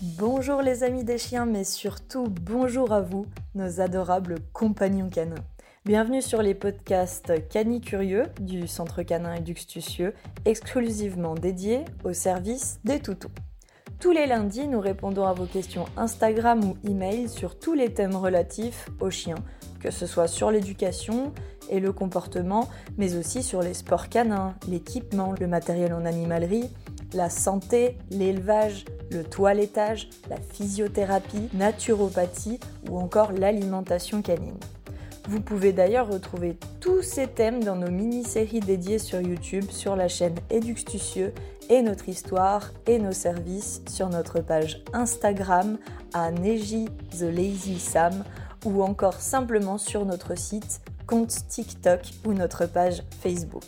Bonjour les amis des chiens, mais surtout bonjour à vous, nos adorables compagnons canins. Bienvenue sur les podcasts Cani Curieux du Centre Canin Eduxtucieux, exclusivement dédiés au service des toutous. Tous les lundis, nous répondons à vos questions Instagram ou email sur tous les thèmes relatifs aux chiens, que ce soit sur l'éducation et le comportement, mais aussi sur les sports canins, l'équipement, le matériel en animalerie, la santé, l'élevage, le toilettage, la physiothérapie, naturopathie ou encore l'alimentation canine. Vous pouvez d'ailleurs retrouver tous ces thèmes dans nos mini-séries dédiées sur YouTube sur la chaîne Eduxtucieux et notre histoire et nos services sur notre page Instagram à Neji The Lazy ou encore simplement sur notre site, compte TikTok ou notre page Facebook.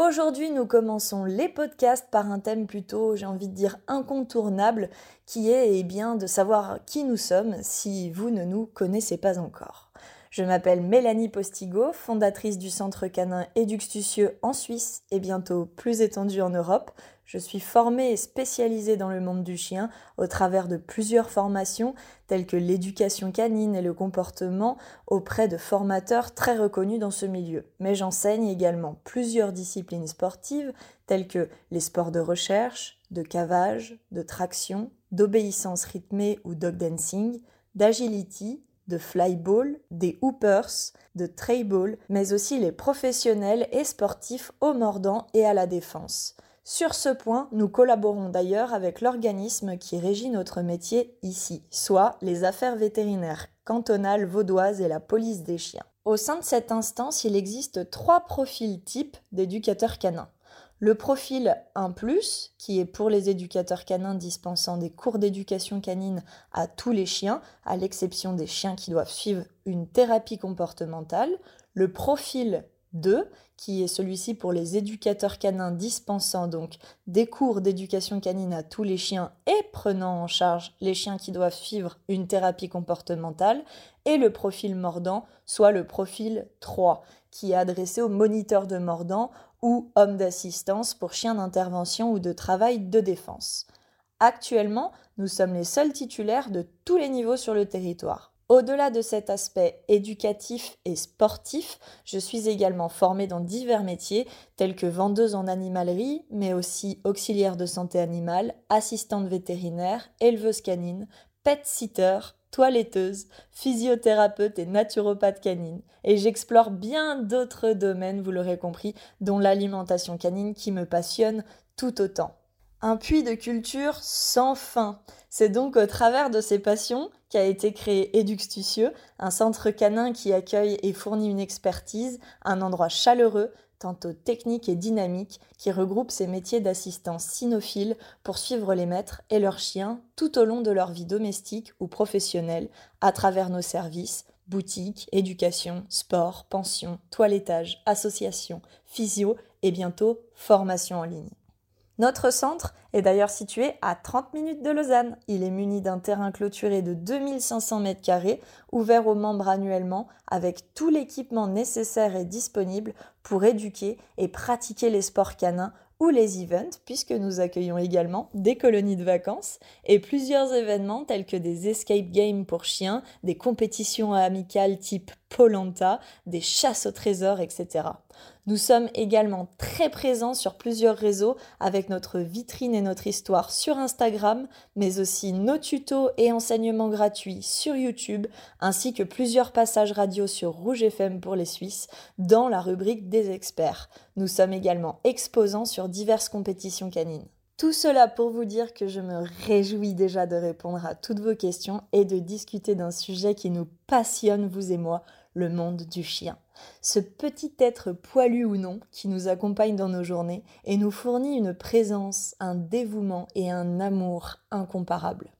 Aujourd'hui, nous commençons les podcasts par un thème plutôt, j'ai envie de dire, incontournable, qui est eh bien, de savoir qui nous sommes si vous ne nous connaissez pas encore. Je m'appelle Mélanie Postigo, fondatrice du Centre canin Eduxtucieux en Suisse et bientôt plus étendu en Europe. Je suis formée et spécialisée dans le monde du chien au travers de plusieurs formations telles que l'éducation canine et le comportement auprès de formateurs très reconnus dans ce milieu. Mais j'enseigne également plusieurs disciplines sportives telles que les sports de recherche, de cavage, de traction, d'obéissance rythmée ou dog dancing, d'agility, de flyball, des hoopers, de trayball, mais aussi les professionnels et sportifs au mordant et à la défense. Sur ce point, nous collaborons d'ailleurs avec l'organisme qui régit notre métier ici, soit les affaires vétérinaires cantonales vaudoises et la police des chiens. Au sein de cette instance, il existe trois profils types d'éducateurs canins. Le profil 1 ⁇ qui est pour les éducateurs canins dispensant des cours d'éducation canine à tous les chiens, à l'exception des chiens qui doivent suivre une thérapie comportementale. Le profil 2, qui est celui-ci pour les éducateurs canins dispensant donc des cours d'éducation canine à tous les chiens et prenant en charge les chiens qui doivent suivre une thérapie comportementale, et le profil mordant, soit le profil 3, qui est adressé aux moniteurs de mordant ou hommes d'assistance pour chiens d'intervention ou de travail de défense. Actuellement, nous sommes les seuls titulaires de tous les niveaux sur le territoire. Au-delà de cet aspect éducatif et sportif, je suis également formée dans divers métiers tels que vendeuse en animalerie, mais aussi auxiliaire de santé animale, assistante vétérinaire, éleveuse canine, pet sitter, toiletteuse, physiothérapeute et naturopathe canine. Et j'explore bien d'autres domaines, vous l'aurez compris, dont l'alimentation canine qui me passionne tout autant. Un puits de culture sans fin. C'est donc au travers de ces passions qu'a été créé Eduxtucieux, un centre canin qui accueille et fournit une expertise, un endroit chaleureux, tantôt technique et dynamique, qui regroupe ces métiers d'assistance cynophile pour suivre les maîtres et leurs chiens tout au long de leur vie domestique ou professionnelle, à travers nos services, boutiques, éducation, sport, pension, toilettage, association, physio et bientôt formation en ligne. Notre centre est d'ailleurs situé à 30 minutes de Lausanne. Il est muni d'un terrain clôturé de 2500 m2, ouvert aux membres annuellement, avec tout l'équipement nécessaire et disponible pour éduquer et pratiquer les sports canins ou les events, puisque nous accueillons également des colonies de vacances et plusieurs événements tels que des escape games pour chiens, des compétitions amicales type Polenta, des chasses au trésor, etc. Nous sommes également très présents sur plusieurs réseaux avec notre vitrine et notre histoire sur Instagram, mais aussi nos tutos et enseignements gratuits sur YouTube, ainsi que plusieurs passages radio sur Rouge FM pour les Suisses dans la rubrique des experts. Nous sommes également exposants sur diverses compétitions canines. Tout cela pour vous dire que je me réjouis déjà de répondre à toutes vos questions et de discuter d'un sujet qui nous passionne, vous et moi, le monde du chien. Ce petit être poilu ou non qui nous accompagne dans nos journées et nous fournit une présence, un dévouement et un amour incomparables.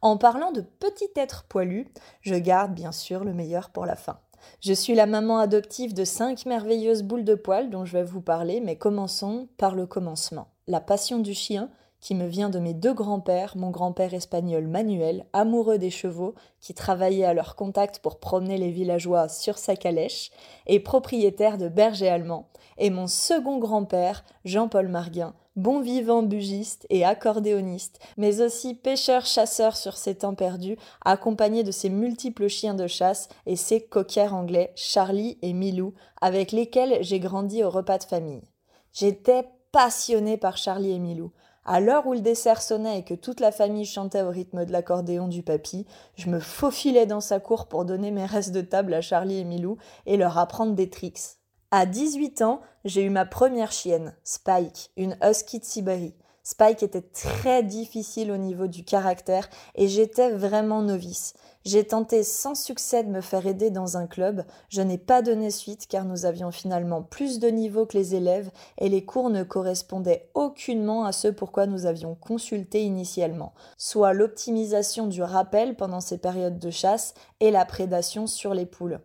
En parlant de petit être poilu, je garde bien sûr le meilleur pour la fin. Je suis la maman adoptive de cinq merveilleuses boules de poils dont je vais vous parler, mais commençons par le commencement. La passion du chien, qui me vient de mes deux grands-pères, mon grand-père espagnol Manuel, amoureux des chevaux, qui travaillait à leur contact pour promener les villageois sur sa calèche, et propriétaire de berger allemand, et mon second grand-père, Jean-Paul Marguin, bon vivant bugiste et accordéoniste, mais aussi pêcheur-chasseur sur ses temps perdus, accompagné de ses multiples chiens de chasse et ses coquers anglais Charlie et Milou, avec lesquels j'ai grandi au repas de famille. J'étais passionnée par Charlie et Milou. À l'heure où le dessert sonnait et que toute la famille chantait au rythme de l'accordéon du papy, je me faufilais dans sa cour pour donner mes restes de table à Charlie et Milou et leur apprendre des tricks. À 18 ans, j'ai eu ma première chienne, Spike, une husky de Sibérie. Spike était très difficile au niveau du caractère et j'étais vraiment novice. J'ai tenté sans succès de me faire aider dans un club. Je n'ai pas donné suite car nous avions finalement plus de niveau que les élèves et les cours ne correspondaient aucunement à ce pourquoi nous avions consulté initialement, soit l'optimisation du rappel pendant ces périodes de chasse et la prédation sur les poules.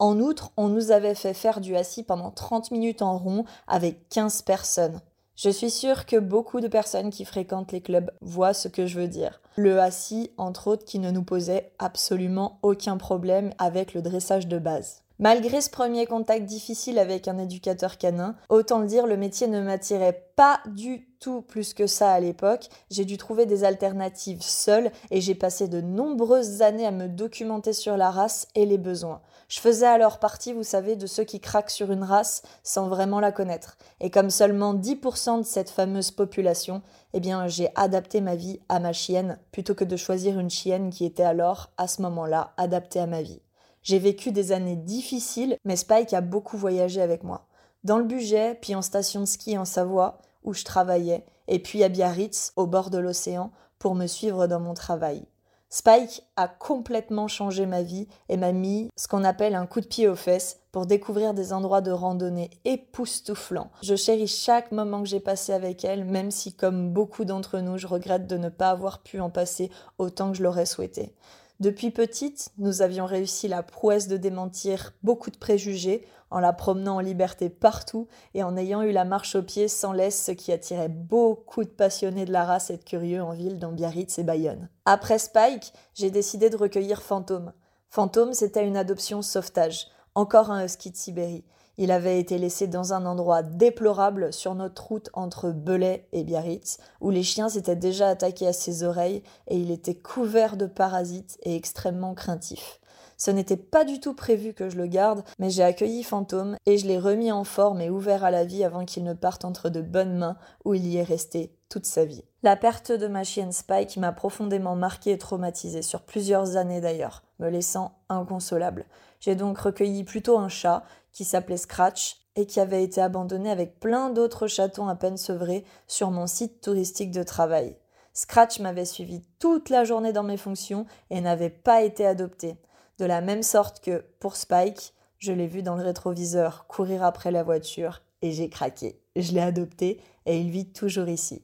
En outre, on nous avait fait faire du assis pendant 30 minutes en rond avec 15 personnes. Je suis sûre que beaucoup de personnes qui fréquentent les clubs voient ce que je veux dire. Le assis, entre autres, qui ne nous posait absolument aucun problème avec le dressage de base. Malgré ce premier contact difficile avec un éducateur canin, autant le dire, le métier ne m'attirait pas du tout plus que ça à l'époque. J'ai dû trouver des alternatives seule et j'ai passé de nombreuses années à me documenter sur la race et les besoins. Je faisais alors partie, vous savez, de ceux qui craquent sur une race sans vraiment la connaître. Et comme seulement 10% de cette fameuse population, eh bien, j'ai adapté ma vie à ma chienne plutôt que de choisir une chienne qui était alors, à ce moment-là, adaptée à ma vie. J'ai vécu des années difficiles, mais Spike a beaucoup voyagé avec moi. Dans le budget, puis en station de ski en Savoie, où je travaillais, et puis à Biarritz, au bord de l'océan, pour me suivre dans mon travail. Spike a complètement changé ma vie et m'a mis ce qu'on appelle un coup de pied aux fesses pour découvrir des endroits de randonnée époustouflants. Je chéris chaque moment que j'ai passé avec elle, même si, comme beaucoup d'entre nous, je regrette de ne pas avoir pu en passer autant que je l'aurais souhaité. Depuis petite, nous avions réussi la prouesse de démentir beaucoup de préjugés en la promenant en liberté partout et en ayant eu la marche au pied sans laisse, ce qui attirait beaucoup de passionnés de la race et de curieux en ville dans Biarritz et Bayonne. Après Spike, j'ai décidé de recueillir Fantôme. Fantôme, c'était une adoption sauvetage, encore un husky de Sibérie. Il avait été laissé dans un endroit déplorable sur notre route entre Belay et Biarritz, où les chiens s'étaient déjà attaqués à ses oreilles et il était couvert de parasites et extrêmement craintif. Ce n'était pas du tout prévu que je le garde, mais j'ai accueilli Fantôme et je l'ai remis en forme et ouvert à la vie avant qu'il ne parte entre de bonnes mains où il y est resté toute sa vie. La perte de ma chienne Spike m'a profondément marqué et traumatisé sur plusieurs années d'ailleurs, me laissant inconsolable. J'ai donc recueilli plutôt un chat qui s'appelait Scratch et qui avait été abandonné avec plein d'autres chatons à peine sevrés sur mon site touristique de travail. Scratch m'avait suivi toute la journée dans mes fonctions et n'avait pas été adopté. De la même sorte que, pour Spike, je l'ai vu dans le rétroviseur courir après la voiture et j'ai craqué. Je l'ai adopté et il vit toujours ici.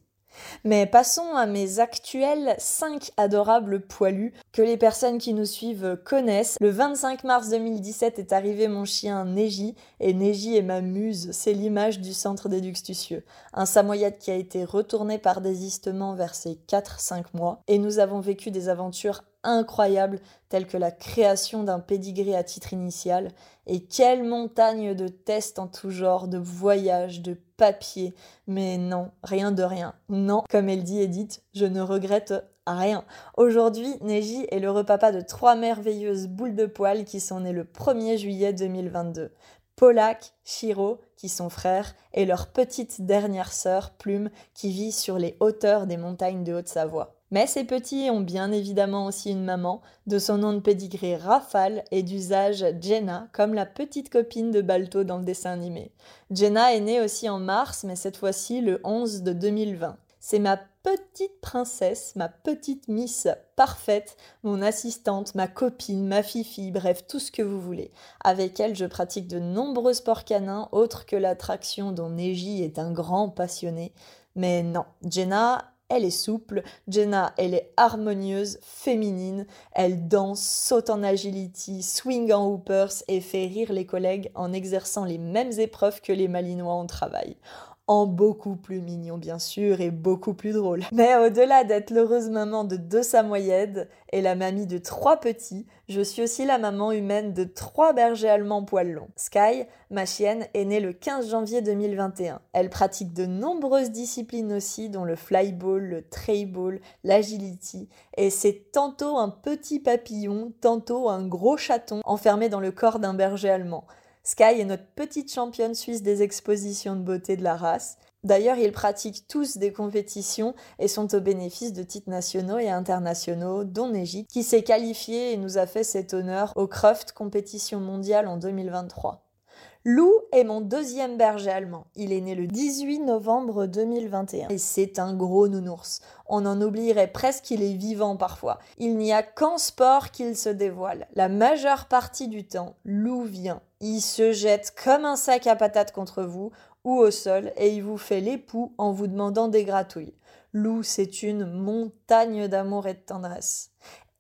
Mais passons à mes actuels 5 adorables poilus que les personnes qui nous suivent connaissent. Le 25 mars 2017 est arrivé mon chien Neji, et Neji est ma muse, c'est l'image du centre d'éductucieux. Un samoyed qui a été retourné par désistement vers ses 4-5 mois, et nous avons vécu des aventures incroyables telles que la création d'un pédigré à titre initial, et quelle montagne de tests en tout genre, de voyages, de papiers. Mais non, rien de rien. Non, comme elle dit Edith, je ne regrette rien. Aujourd'hui, Neji est le repapa de trois merveilleuses boules de poils qui sont nées le 1er juillet 2022. Polak, Shiro, qui sont frères, et leur petite dernière sœur, Plume, qui vit sur les hauteurs des montagnes de Haute-Savoie. Mais ces petits ont bien évidemment aussi une maman, de son nom de pédigré Rafale et d'usage Jenna, comme la petite copine de Balto dans le dessin animé. Jenna est née aussi en mars, mais cette fois-ci le 11 de 2020. C'est ma petite princesse, ma petite Miss parfaite, mon assistante, ma copine, ma fifi, bref, tout ce que vous voulez. Avec elle, je pratique de nombreux sports canins, autres que l'attraction dont Neji est un grand passionné. Mais non, Jenna elle est souple, Jenna, elle est harmonieuse, féminine, elle danse, saute en agility, swing en hoopers et fait rire les collègues en exerçant les mêmes épreuves que les Malinois en travail. En beaucoup plus mignon bien sûr et beaucoup plus drôle. Mais au-delà d'être l'heureuse maman de deux samoyèdes et la mamie de trois petits, je suis aussi la maman humaine de trois bergers allemands poils longs. Sky, ma chienne, est née le 15 janvier 2021. Elle pratique de nombreuses disciplines aussi, dont le flyball, le trayball, l'agility, et c'est tantôt un petit papillon, tantôt un gros chaton enfermé dans le corps d'un berger allemand. Sky est notre petite championne suisse des expositions de beauté de la race. D'ailleurs, ils pratiquent tous des compétitions et sont au bénéfice de titres nationaux et internationaux, dont Neji, qui s'est qualifié et nous a fait cet honneur au Cruft compétition mondiale en 2023. Lou est mon deuxième berger allemand. Il est né le 18 novembre 2021 et c'est un gros nounours. On en oublierait presque qu'il est vivant parfois. Il n'y a qu'en sport qu'il se dévoile. La majeure partie du temps, Lou vient. Il se jette comme un sac à patates contre vous ou au sol et il vous fait l'époux en vous demandant des gratouilles. Lou, c'est une montagne d'amour et de tendresse.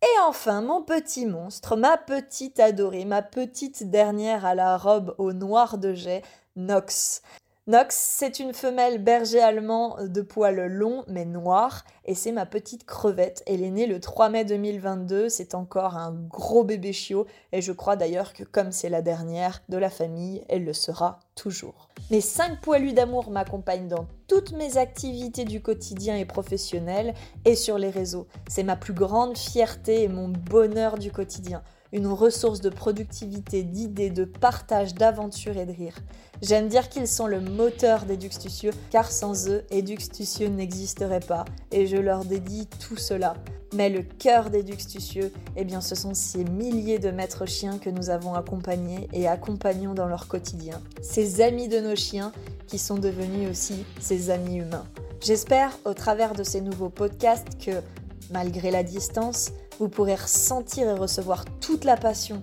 Et enfin, mon petit monstre, ma petite adorée, ma petite dernière à la robe au noir de jet, Nox. Nox, c'est une femelle berger allemand de poils longs mais noirs et c'est ma petite crevette. Elle est née le 3 mai 2022, c'est encore un gros bébé chiot et je crois d'ailleurs que comme c'est la dernière de la famille, elle le sera toujours. Mes cinq poilus d'amour m'accompagnent dans toutes mes activités du quotidien et professionnel et sur les réseaux. C'est ma plus grande fierté et mon bonheur du quotidien une ressource de productivité, d'idées, de partage, d'aventure et de rire. J'aime dire qu'ils sont le moteur d'Eduxtucieux, car sans eux, Eduxtucieux n'existerait pas, et je leur dédie tout cela. Mais le cœur d'Eduxtucieux, eh bien ce sont ces milliers de maîtres chiens que nous avons accompagnés et accompagnons dans leur quotidien. Ces amis de nos chiens qui sont devenus aussi ces amis humains. J'espère, au travers de ces nouveaux podcasts, que, malgré la distance, vous pourrez ressentir et recevoir toute la passion,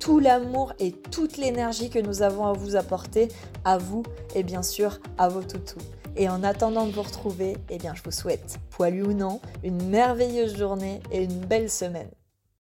tout l'amour et toute l'énergie que nous avons à vous apporter, à vous et bien sûr à vos toutous. Et en attendant de vous retrouver, eh bien je vous souhaite, poilu ou non, une merveilleuse journée et une belle semaine.